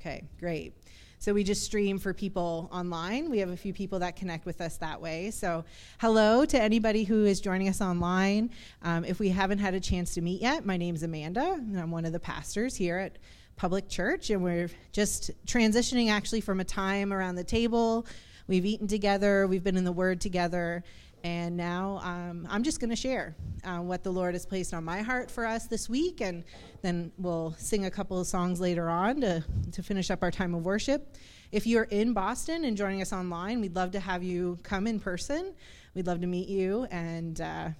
Okay, great. So we just stream for people online. We have a few people that connect with us that way. So, hello to anybody who is joining us online. Um, if we haven't had a chance to meet yet, my name is Amanda, and I'm one of the pastors here at Public Church, and we're just transitioning actually from a time around the table. We've eaten together, we've been in the Word together, and now um, I'm just going to share uh, what the Lord has placed on my heart for us this week, and then we'll sing a couple of songs later on to, to finish up our time of worship. If you're in Boston and joining us online, we'd love to have you come in person. We'd love to meet you. And uh,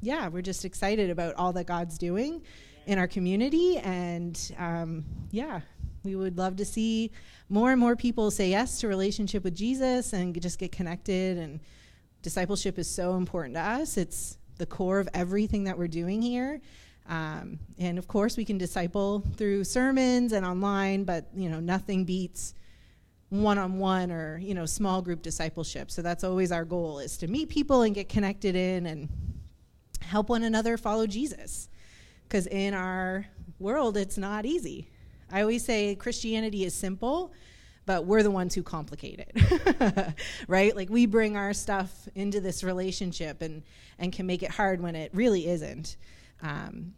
yeah, we're just excited about all that God's doing in our community. And um, yeah, we would love to see more and more people say yes to relationship with Jesus and just get connected and discipleship is so important to us. It's the core of everything that we're doing here. Um, and of course, we can disciple through sermons and online, but you know, nothing beats one-on-one or you know small group discipleship. So that's always our goal: is to meet people and get connected in and help one another follow Jesus. Because in our world, it's not easy. I always say Christianity is simple, but we're the ones who complicate it right? Like we bring our stuff into this relationship and and can make it hard when it really isn't. Um,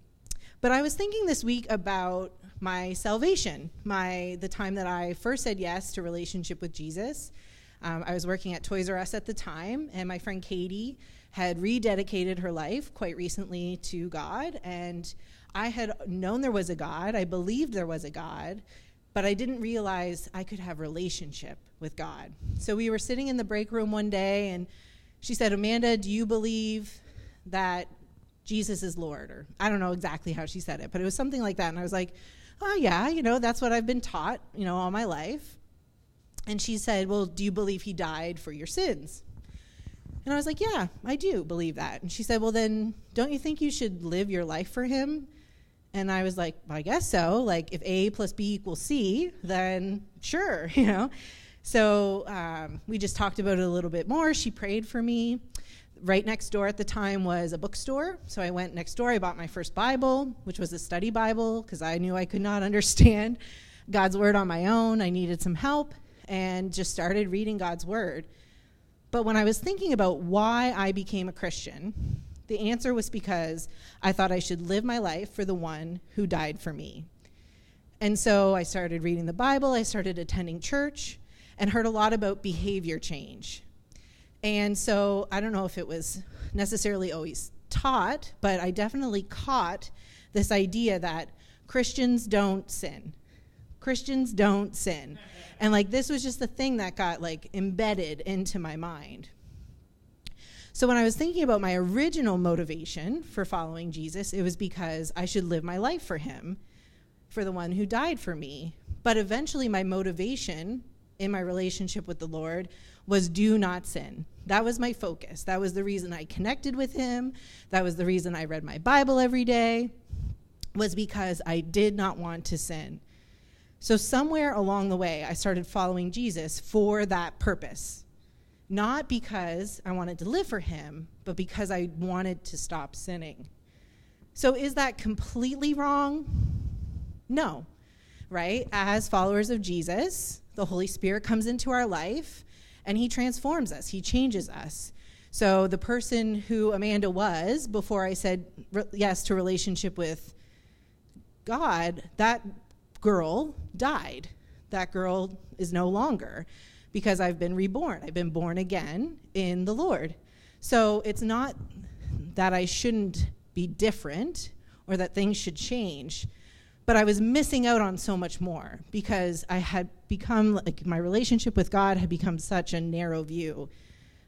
but i was thinking this week about my salvation my the time that i first said yes to relationship with jesus. Um, i was working at toys r us at the time and my friend katie had rededicated her life quite recently to god and i had known there was a god. I believed there was a god but I didn't realize I could have relationship with God. So we were sitting in the break room one day and she said, "Amanda, do you believe that Jesus is Lord?" Or I don't know exactly how she said it, but it was something like that. And I was like, "Oh yeah, you know, that's what I've been taught, you know, all my life." And she said, "Well, do you believe he died for your sins?" And I was like, "Yeah, I do believe that." And she said, "Well, then don't you think you should live your life for him?" And I was like, well, I guess so. Like, if A plus B equals C, then sure, you know. So um, we just talked about it a little bit more. She prayed for me. Right next door at the time was a bookstore. So I went next door. I bought my first Bible, which was a study Bible, because I knew I could not understand God's Word on my own. I needed some help and just started reading God's Word. But when I was thinking about why I became a Christian, the answer was because I thought I should live my life for the one who died for me. And so I started reading the Bible, I started attending church, and heard a lot about behavior change. And so I don't know if it was necessarily always taught, but I definitely caught this idea that Christians don't sin. Christians don't sin. And like this was just the thing that got like embedded into my mind. So when I was thinking about my original motivation for following Jesus, it was because I should live my life for him, for the one who died for me. But eventually, my motivation in my relationship with the Lord was do not sin. That was my focus. That was the reason I connected with him. That was the reason I read my Bible every day, was because I did not want to sin. So, somewhere along the way, I started following Jesus for that purpose not because I wanted to live for him, but because I wanted to stop sinning. So is that completely wrong? No, right? As followers of Jesus, the Holy Spirit comes into our life and he transforms us, he changes us. So the person who Amanda was before I said yes to relationship with God, that girl died. That girl is no longer because I've been reborn. I've been born again in the Lord. So it's not that I shouldn't be different or that things should change, but I was missing out on so much more because I had become like my relationship with God had become such a narrow view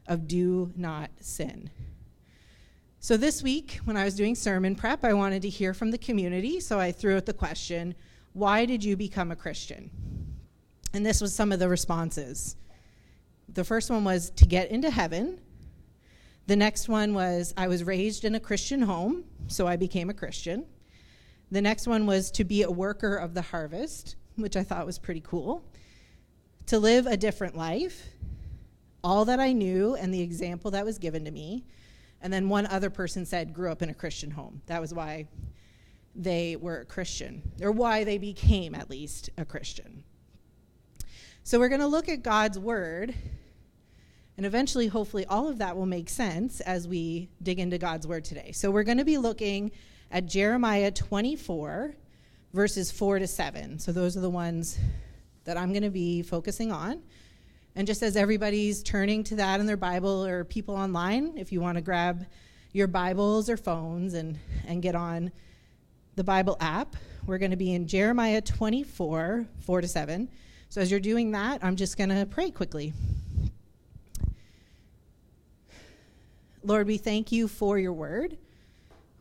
of do not sin. So this week, when I was doing sermon prep, I wanted to hear from the community, so I threw out the question, why did you become a Christian? And this was some of the responses. The first one was to get into heaven. The next one was I was raised in a Christian home, so I became a Christian. The next one was to be a worker of the harvest, which I thought was pretty cool. To live a different life, all that I knew and the example that was given to me. And then one other person said, grew up in a Christian home. That was why they were a Christian, or why they became at least a Christian. So we're going to look at God's word. And eventually, hopefully, all of that will make sense as we dig into God's word today. So we're going to be looking at Jeremiah 24, verses 4 to 7. So those are the ones that I'm going to be focusing on. And just as everybody's turning to that in their Bible or people online, if you want to grab your Bibles or phones and, and get on the Bible app, we're going to be in Jeremiah 24, 4 to 7. So as you're doing that, I'm just going to pray quickly. Lord, we thank you for your word.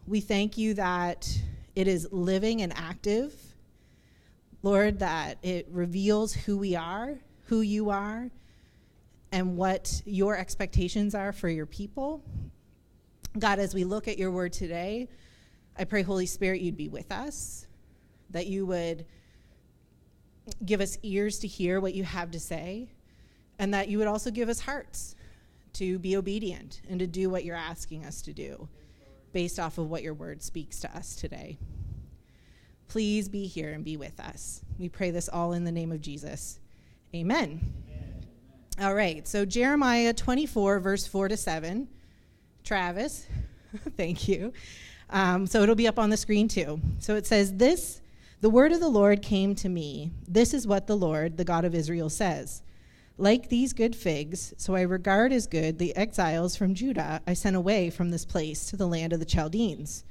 We thank you that it is living and active. Lord, that it reveals who we are, who you are, and what your expectations are for your people. God, as we look at your word today, I pray, Holy Spirit, you'd be with us, that you would give us ears to hear what you have to say, and that you would also give us hearts to be obedient and to do what you're asking us to do based off of what your word speaks to us today. Please be here and be with us. We pray this all in the name of Jesus. Amen. Amen. All right, so Jeremiah 24, verse 4 to 7. Travis, thank you. Um, so it'll be up on the screen too. So it says, This the word of the Lord came to me. This is what the Lord, the God of Israel, says. Like these good figs, so I regard as good the exiles from Judah I sent away from this place to the land of the Chaldeans.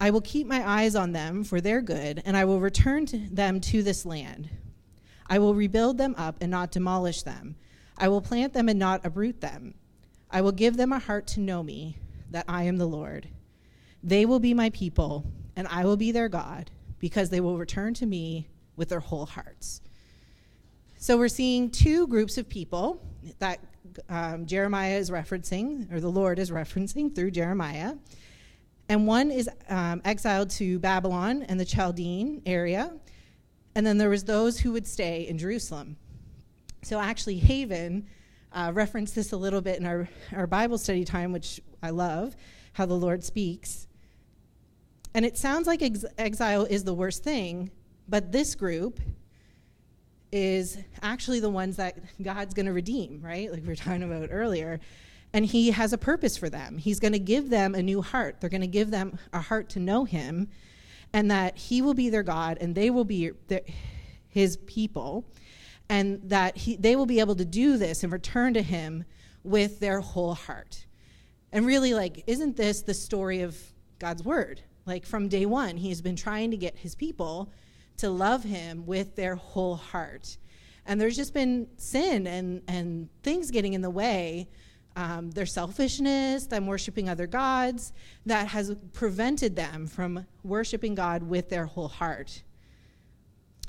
I will keep my eyes on them for their good, and I will return to them to this land. I will rebuild them up and not demolish them. I will plant them and not uproot them. I will give them a heart to know me, that I am the Lord. They will be my people, and I will be their God because they will return to me with their whole hearts. So we're seeing two groups of people that um, Jeremiah is referencing, or the Lord is referencing through Jeremiah. And one is um, exiled to Babylon and the Chaldean area. And then there was those who would stay in Jerusalem. So actually, Haven uh, referenced this a little bit in our, our Bible study time, which I love, how the Lord speaks. And it sounds like ex- exile is the worst thing, but this group is actually the ones that God's going to redeem, right? Like we were talking about earlier. And He has a purpose for them. He's going to give them a new heart. They're going to give them a heart to know Him, and that He will be their God and they will be their, His people, and that he, they will be able to do this and return to Him with their whole heart. And really, like, isn't this the story of God's Word? Like from day one, he's been trying to get his people to love him with their whole heart. And there's just been sin and, and things getting in the way. Um, their selfishness, them worshiping other gods, that has prevented them from worshiping God with their whole heart.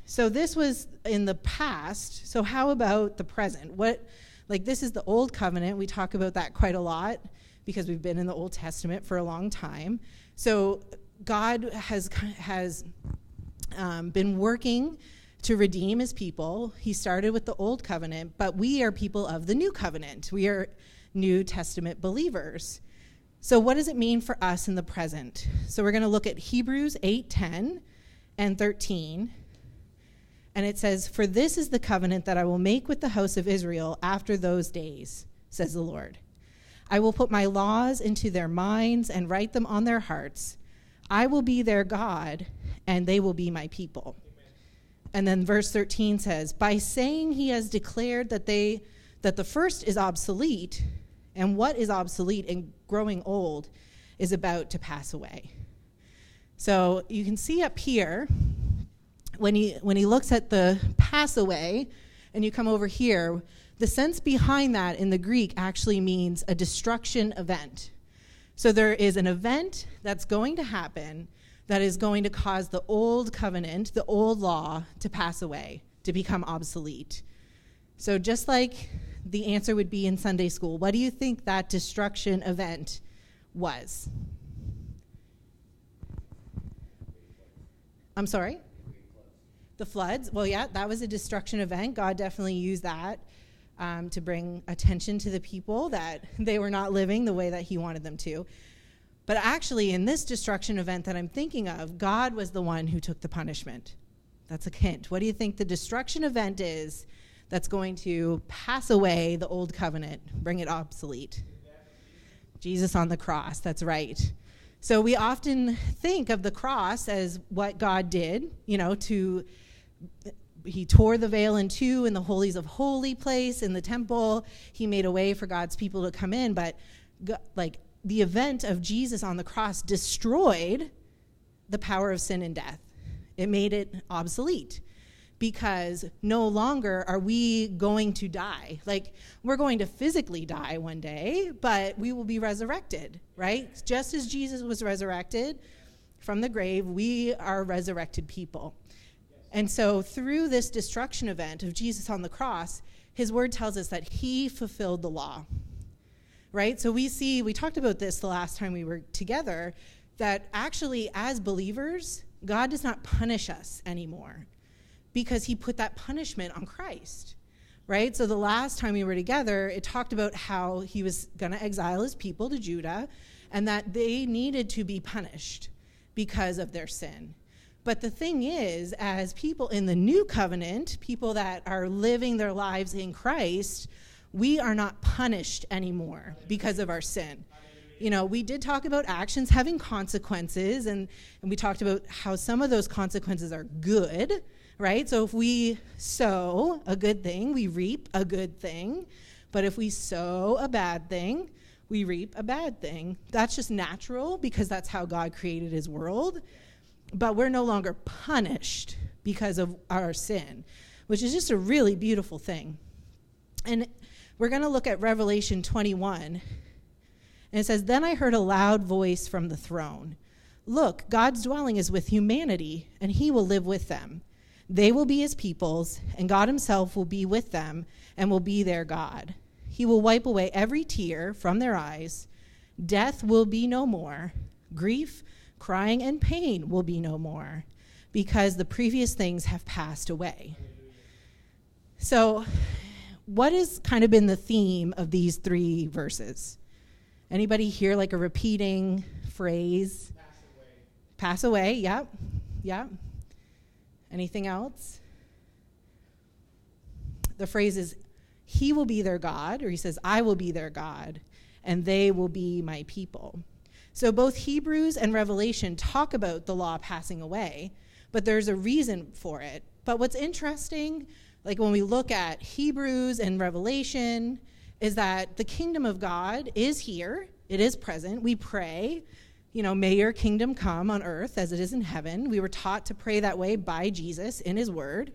So this was in the past. So how about the present? What like this is the old covenant. We talk about that quite a lot because we've been in the Old Testament for a long time. So God has has um, been working to redeem his people. He started with the old covenant, but we are people of the new covenant. We are New Testament believers. So what does it mean for us in the present? So we're going to look at Hebrews 8:10 and 13. And it says, "For this is the covenant that I will make with the house of Israel after those days," says the Lord. "I will put my laws into their minds and write them on their hearts." I will be their God, and they will be my people. And then verse 13 says, By saying he has declared that they that the first is obsolete, and what is obsolete and growing old is about to pass away. So you can see up here when he when he looks at the pass away, and you come over here, the sense behind that in the Greek actually means a destruction event. So there is an event that's going to happen that is going to cause the old covenant, the old law, to pass away, to become obsolete. So just like the answer would be in Sunday school, what do you think that destruction event was? I'm sorry? The floods. Well, yeah, that was a destruction event. God definitely used that um, to bring attention to the people that they were not living the way that he wanted them to. But actually, in this destruction event that I'm thinking of, God was the one who took the punishment. That's a hint. What do you think the destruction event is that's going to pass away the old covenant, bring it obsolete. Jesus on the cross, that's right. So we often think of the cross as what God did, you know, to he tore the veil in two in the holies of holy place in the temple. He made a way for God's people to come in, but like the event of Jesus on the cross destroyed the power of sin and death. It made it obsolete because no longer are we going to die. Like, we're going to physically die one day, but we will be resurrected, right? Just as Jesus was resurrected from the grave, we are resurrected people. And so, through this destruction event of Jesus on the cross, his word tells us that he fulfilled the law, right? So, we see, we talked about this the last time we were together, that actually, as believers, God does not punish us anymore because he put that punishment on Christ, right? So the last time we were together, it talked about how he was going to exile his people to Judah and that they needed to be punished because of their sin. But the thing is, as people in the new covenant, people that are living their lives in Christ, we are not punished anymore because of our sin. You know, we did talk about actions having consequences, and, and we talked about how some of those consequences are good, right? So if we sow a good thing, we reap a good thing. But if we sow a bad thing, we reap a bad thing. That's just natural because that's how God created his world. But we're no longer punished because of our sin, which is just a really beautiful thing. And we're going to look at Revelation 21. And it says, Then I heard a loud voice from the throne Look, God's dwelling is with humanity, and he will live with them. They will be his peoples, and God himself will be with them and will be their God. He will wipe away every tear from their eyes. Death will be no more. Grief, crying, and pain will be no more, because the previous things have passed away. So, what has kind of been the theme of these three verses? Anybody hear like a repeating phrase? Pass away. Pass away, yep. Yep. Anything else? The phrase is, He will be their God, or He says, I will be their God, and they will be my people. So both Hebrews and Revelation talk about the law passing away, but there's a reason for it. But what's interesting, like when we look at Hebrews and Revelation, is that the kingdom of God is here, it is present. We pray, you know, may your kingdom come on earth as it is in heaven. We were taught to pray that way by Jesus in his word.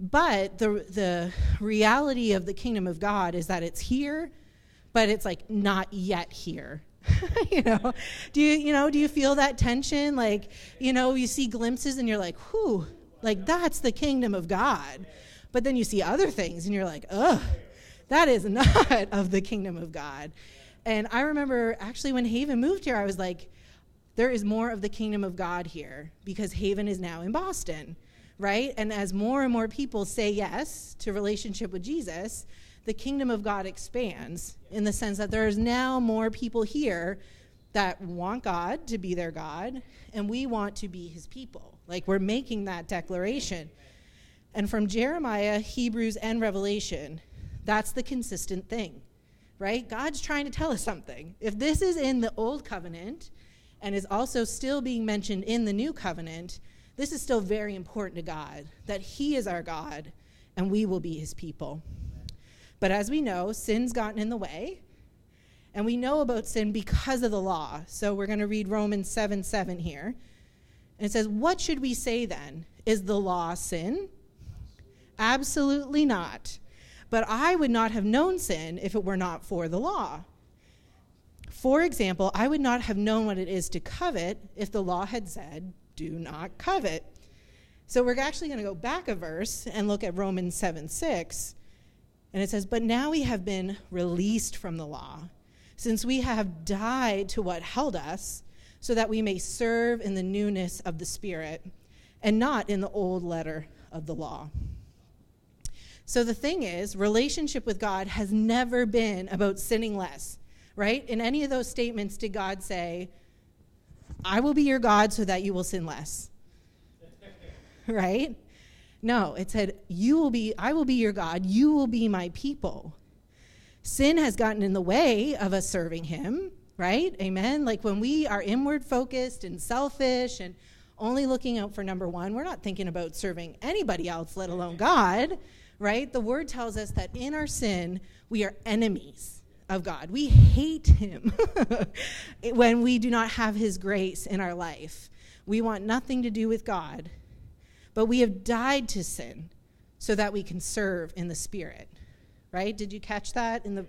But the, the reality of the kingdom of God is that it's here, but it's like not yet here. you know, do you, you know, do you feel that tension? Like, you know, you see glimpses and you're like, whew, like that's the kingdom of God. But then you see other things and you're like, ugh, that is not of the kingdom of God. And I remember actually when Haven moved here, I was like, there is more of the kingdom of God here because Haven is now in Boston, right? And as more and more people say yes to relationship with Jesus, the kingdom of God expands in the sense that there is now more people here that want God to be their God, and we want to be his people. Like we're making that declaration. And from Jeremiah, Hebrews, and Revelation, that's the consistent thing right? God's trying to tell us something. If this is in the old covenant and is also still being mentioned in the new covenant, this is still very important to God that He is our God and we will be His people. But as we know, sin's gotten in the way, and we know about sin because of the law. So we're going to read Romans 7 7 here. And it says, What should we say then? Is the law sin? Absolutely not. But I would not have known sin if it were not for the law. For example, I would not have known what it is to covet if the law had said, do not covet. So we're actually going to go back a verse and look at Romans 7 6. And it says, But now we have been released from the law, since we have died to what held us, so that we may serve in the newness of the Spirit and not in the old letter of the law. So the thing is, relationship with God has never been about sinning less, right? In any of those statements, did God say, I will be your God so that you will sin less? right? No, it said, You will be, I will be your God, you will be my people. Sin has gotten in the way of us serving him, right? Amen. Like when we are inward focused and selfish and only looking out for number one, we're not thinking about serving anybody else, let alone God, right? The word tells us that in our sin, we are enemies of God. We hate him when we do not have his grace in our life. We want nothing to do with God, but we have died to sin so that we can serve in the spirit. Right? Did you catch that in the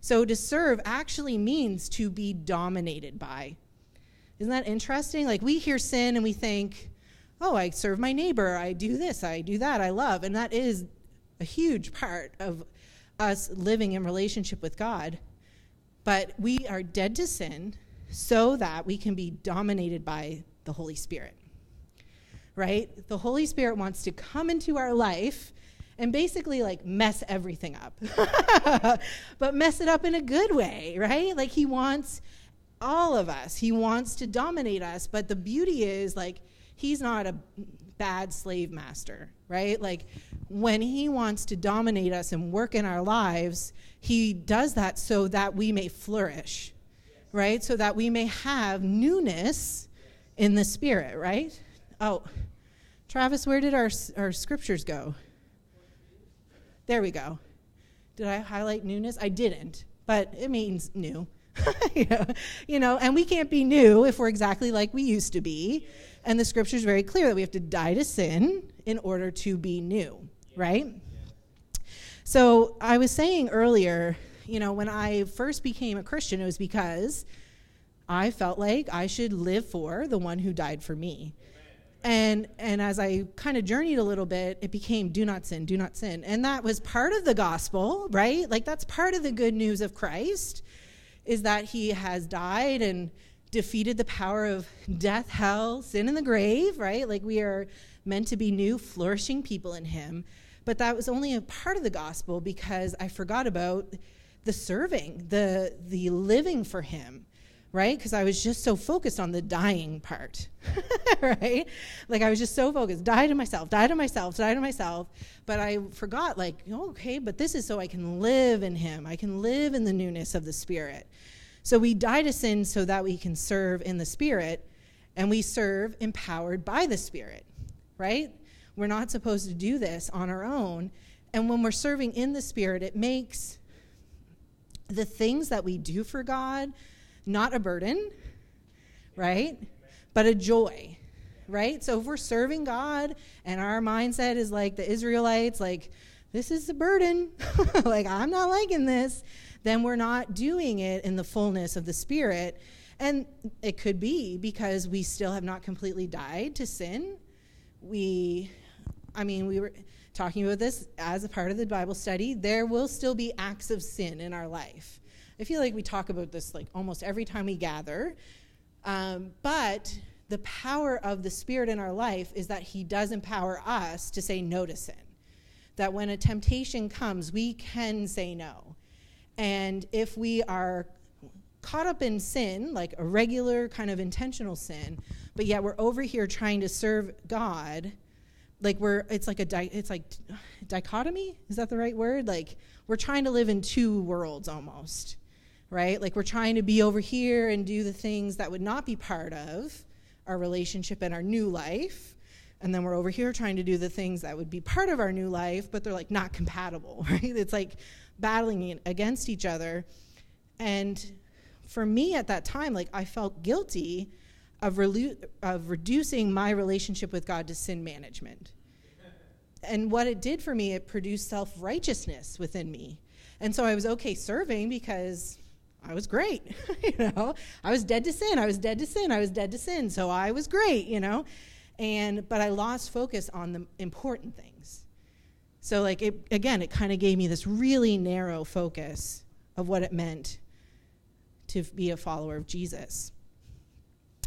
So to serve actually means to be dominated by. Isn't that interesting? Like we hear sin and we think, "Oh, I serve my neighbor, I do this, I do that, I love." And that is a huge part of us living in relationship with God. But we are dead to sin so that we can be dominated by the Holy Spirit. Right? The Holy Spirit wants to come into our life and basically like mess everything up. but mess it up in a good way, right? Like he wants all of us. He wants to dominate us, but the beauty is like he's not a bad slave master, right? Like when he wants to dominate us and work in our lives, he does that so that we may flourish, right? So that we may have newness in the spirit, right? Oh, Travis, where did our, our scriptures go? There we go. Did I highlight newness? I didn't, but it means new. you know, and we can't be new if we're exactly like we used to be. And the scripture is very clear that we have to die to sin in order to be new, right? So I was saying earlier, you know, when I first became a Christian, it was because I felt like I should live for the one who died for me. And and as I kind of journeyed a little bit, it became do not sin, do not sin. And that was part of the gospel, right? Like that's part of the good news of Christ is that he has died and defeated the power of death, hell, sin, and the grave, right? Like we are meant to be new, flourishing people in him. But that was only a part of the gospel because I forgot about the serving, the the living for him right? Because I was just so focused on the dying part, right? Like I was just so focused, die to myself, die to myself, die to myself. But I forgot, like, okay, but this is so I can live in Him. I can live in the newness of the Spirit. So we die to sin so that we can serve in the Spirit, and we serve empowered by the Spirit, right? We're not supposed to do this on our own. And when we're serving in the Spirit, it makes the things that we do for God not a burden, right? But a joy, right? So if we're serving God and our mindset is like the Israelites, like, this is the burden, like, I'm not liking this, then we're not doing it in the fullness of the Spirit. And it could be because we still have not completely died to sin. We, I mean, we were talking about this as a part of the Bible study. There will still be acts of sin in our life. I feel like we talk about this like almost every time we gather. Um, but the power of the Spirit in our life is that He does empower us to say no to sin. That when a temptation comes, we can say no. And if we are caught up in sin, like a regular kind of intentional sin, but yet we're over here trying to serve God, like we're it's like a di- it's like dichotomy is that the right word like we're trying to live in two worlds almost right? Like we're trying to be over here and do the things that would not be part of our relationship and our new life. And then we're over here trying to do the things that would be part of our new life, but they're like not compatible, right? It's like battling against each other. And for me at that time, like I felt guilty of, relu- of reducing my relationship with God to sin management. And what it did for me, it produced self righteousness within me. And so I was okay serving because I was great. you know, I was dead to sin. I was dead to sin. I was dead to sin. So I was great, you know. And but I lost focus on the important things. So like it again, it kind of gave me this really narrow focus of what it meant to be a follower of Jesus.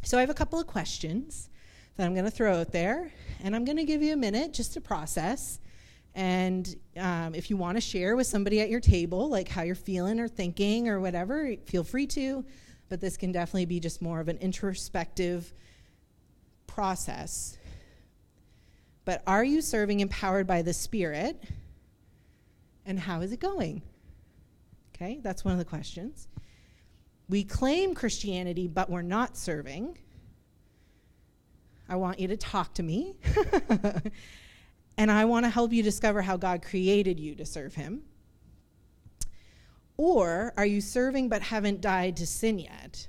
So I have a couple of questions that I'm going to throw out there, and I'm going to give you a minute just to process and um, if you want to share with somebody at your table, like how you're feeling or thinking or whatever, feel free to. But this can definitely be just more of an introspective process. but are you serving empowered by the Spirit? And how is it going? Okay, that's one of the questions. We claim Christianity, but we're not serving. I want you to talk to me. and I want to help you discover how God created you to serve Him. Or are you serving but haven't died to sin yet?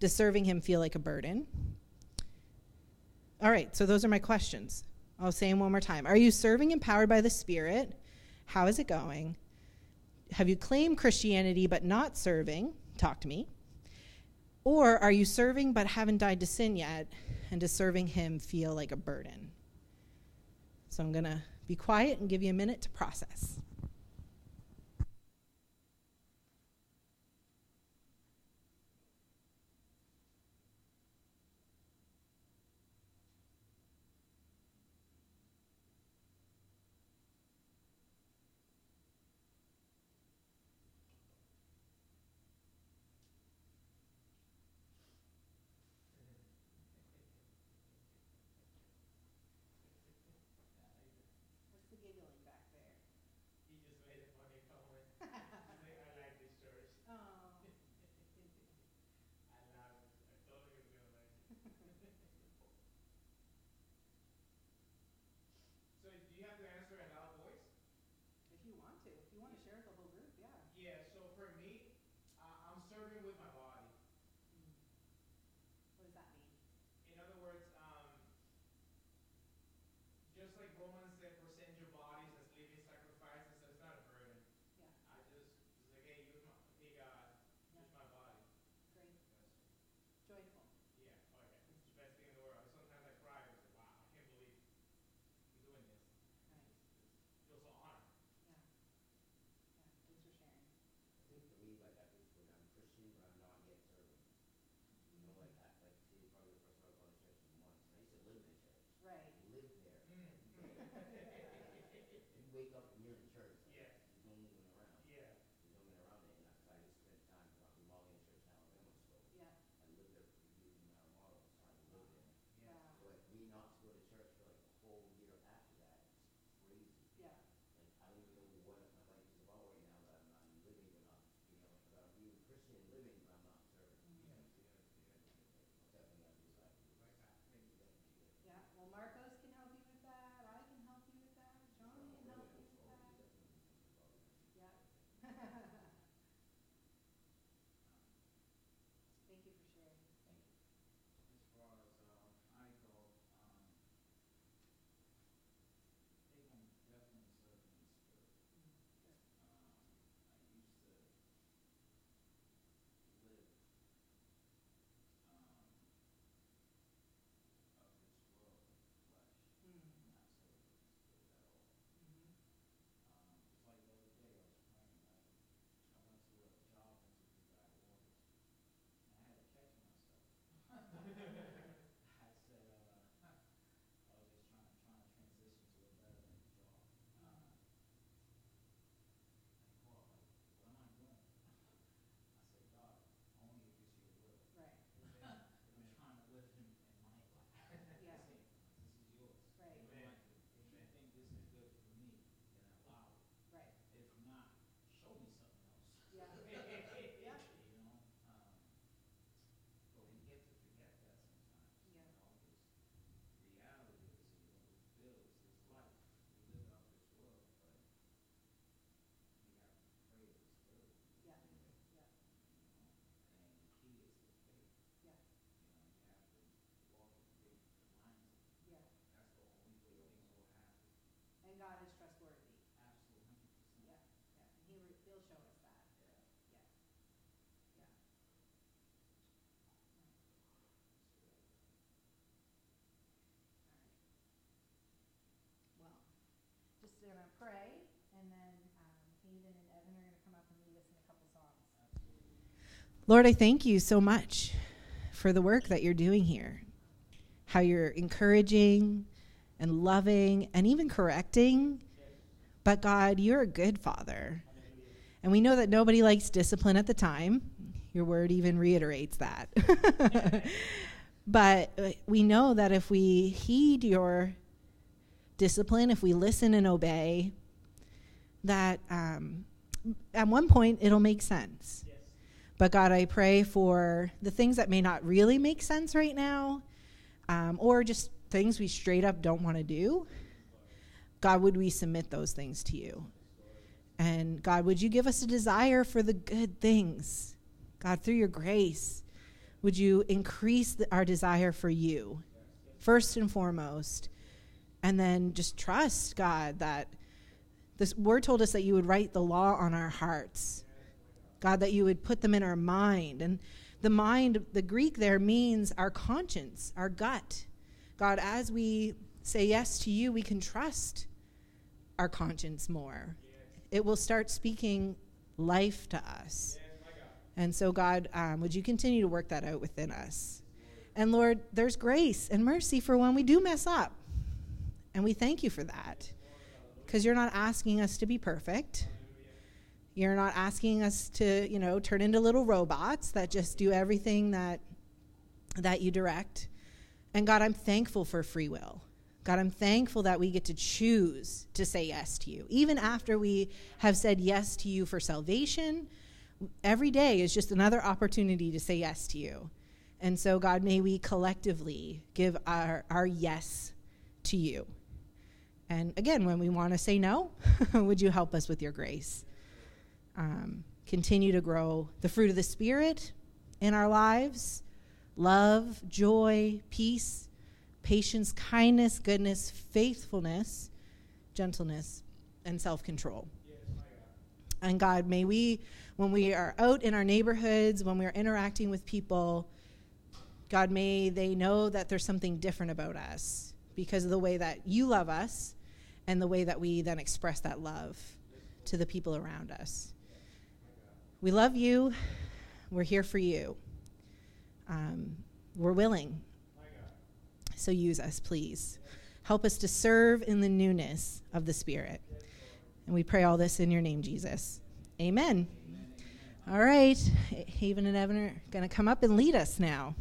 Does serving Him feel like a burden? All right, so those are my questions. I'll say them one more time. Are you serving empowered by the Spirit? How is it going? Have you claimed Christianity but not serving? Talk to me. Or are you serving but haven't died to sin yet? And does serving Him feel like a burden? So I'm going to be quiet and give you a minute to process. Lord, I thank you so much for the work that you're doing here, how you're encouraging and loving and even correcting. But God, you're a good father. And we know that nobody likes discipline at the time. Your word even reiterates that. but we know that if we heed your discipline, if we listen and obey, that um, at one point it'll make sense. Yes. But God, I pray for the things that may not really make sense right now, um, or just things we straight up don't want to do. God, would we submit those things to you? And God, would you give us a desire for the good things? God, through your grace, would you increase the, our desire for you, first and foremost? And then just trust, God, that this word told us that you would write the law on our hearts. God, that you would put them in our mind. And the mind, the Greek there means our conscience, our gut. God, as we say yes to you, we can trust our conscience more. It will start speaking life to us. And so, God, um, would you continue to work that out within us? And Lord, there's grace and mercy for when we do mess up. And we thank you for that because you're not asking us to be perfect. You're not asking us to, you know, turn into little robots that just do everything that that you direct. And God, I'm thankful for free will. God, I'm thankful that we get to choose to say yes to you. Even after we have said yes to you for salvation, every day is just another opportunity to say yes to you. And so, God, may we collectively give our, our yes to you. And again, when we want to say no, would you help us with your grace? Um, continue to grow the fruit of the Spirit in our lives love, joy, peace, patience, kindness, goodness, faithfulness, gentleness, and self control. and God, may we, when we are out in our neighborhoods, when we are interacting with people, God, may they know that there's something different about us because of the way that you love us and the way that we then express that love to the people around us. We love you. We're here for you. Um, we're willing. So use us, please. Help us to serve in the newness of the Spirit. And we pray all this in your name, Jesus. Amen. All right. Haven and Evan are going to come up and lead us now.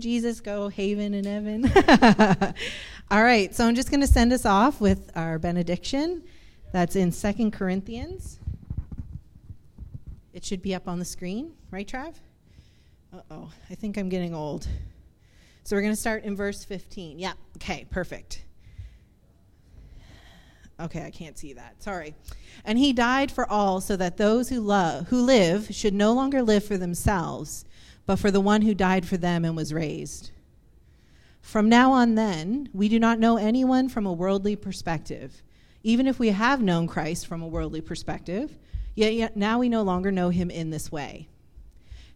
Jesus, go Haven and Evan. All right. So I'm just going to send us off with our benediction. That's in Second Corinthians. It should be up on the screen, right, Trav? Uh oh. I think I'm getting old. So we're going to start in verse 15. Yeah. Okay, perfect. Okay, I can't see that. Sorry. And he died for all so that those who love who live should no longer live for themselves, but for the one who died for them and was raised. From now on then, we do not know anyone from a worldly perspective. Even if we have known Christ from a worldly perspective, yet, yet now we no longer know him in this way.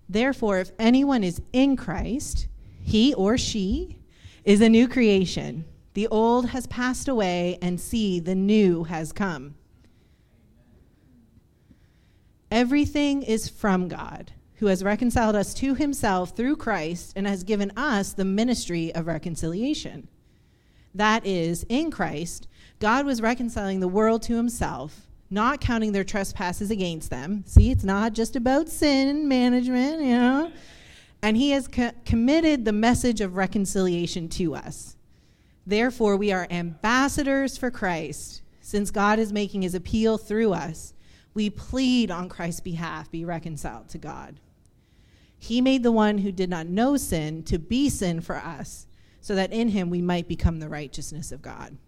Therefore, if anyone is in Christ, he or she is a new creation. The old has passed away, and see, the new has come. Everything is from God, who has reconciled us to himself through Christ and has given us the ministry of reconciliation. That is, in Christ, God was reconciling the world to himself, not counting their trespasses against them. See, it's not just about sin management, you know. And he has co- committed the message of reconciliation to us. Therefore, we are ambassadors for Christ. Since God is making his appeal through us, we plead on Christ's behalf be reconciled to God. He made the one who did not know sin to be sin for us, so that in him we might become the righteousness of God.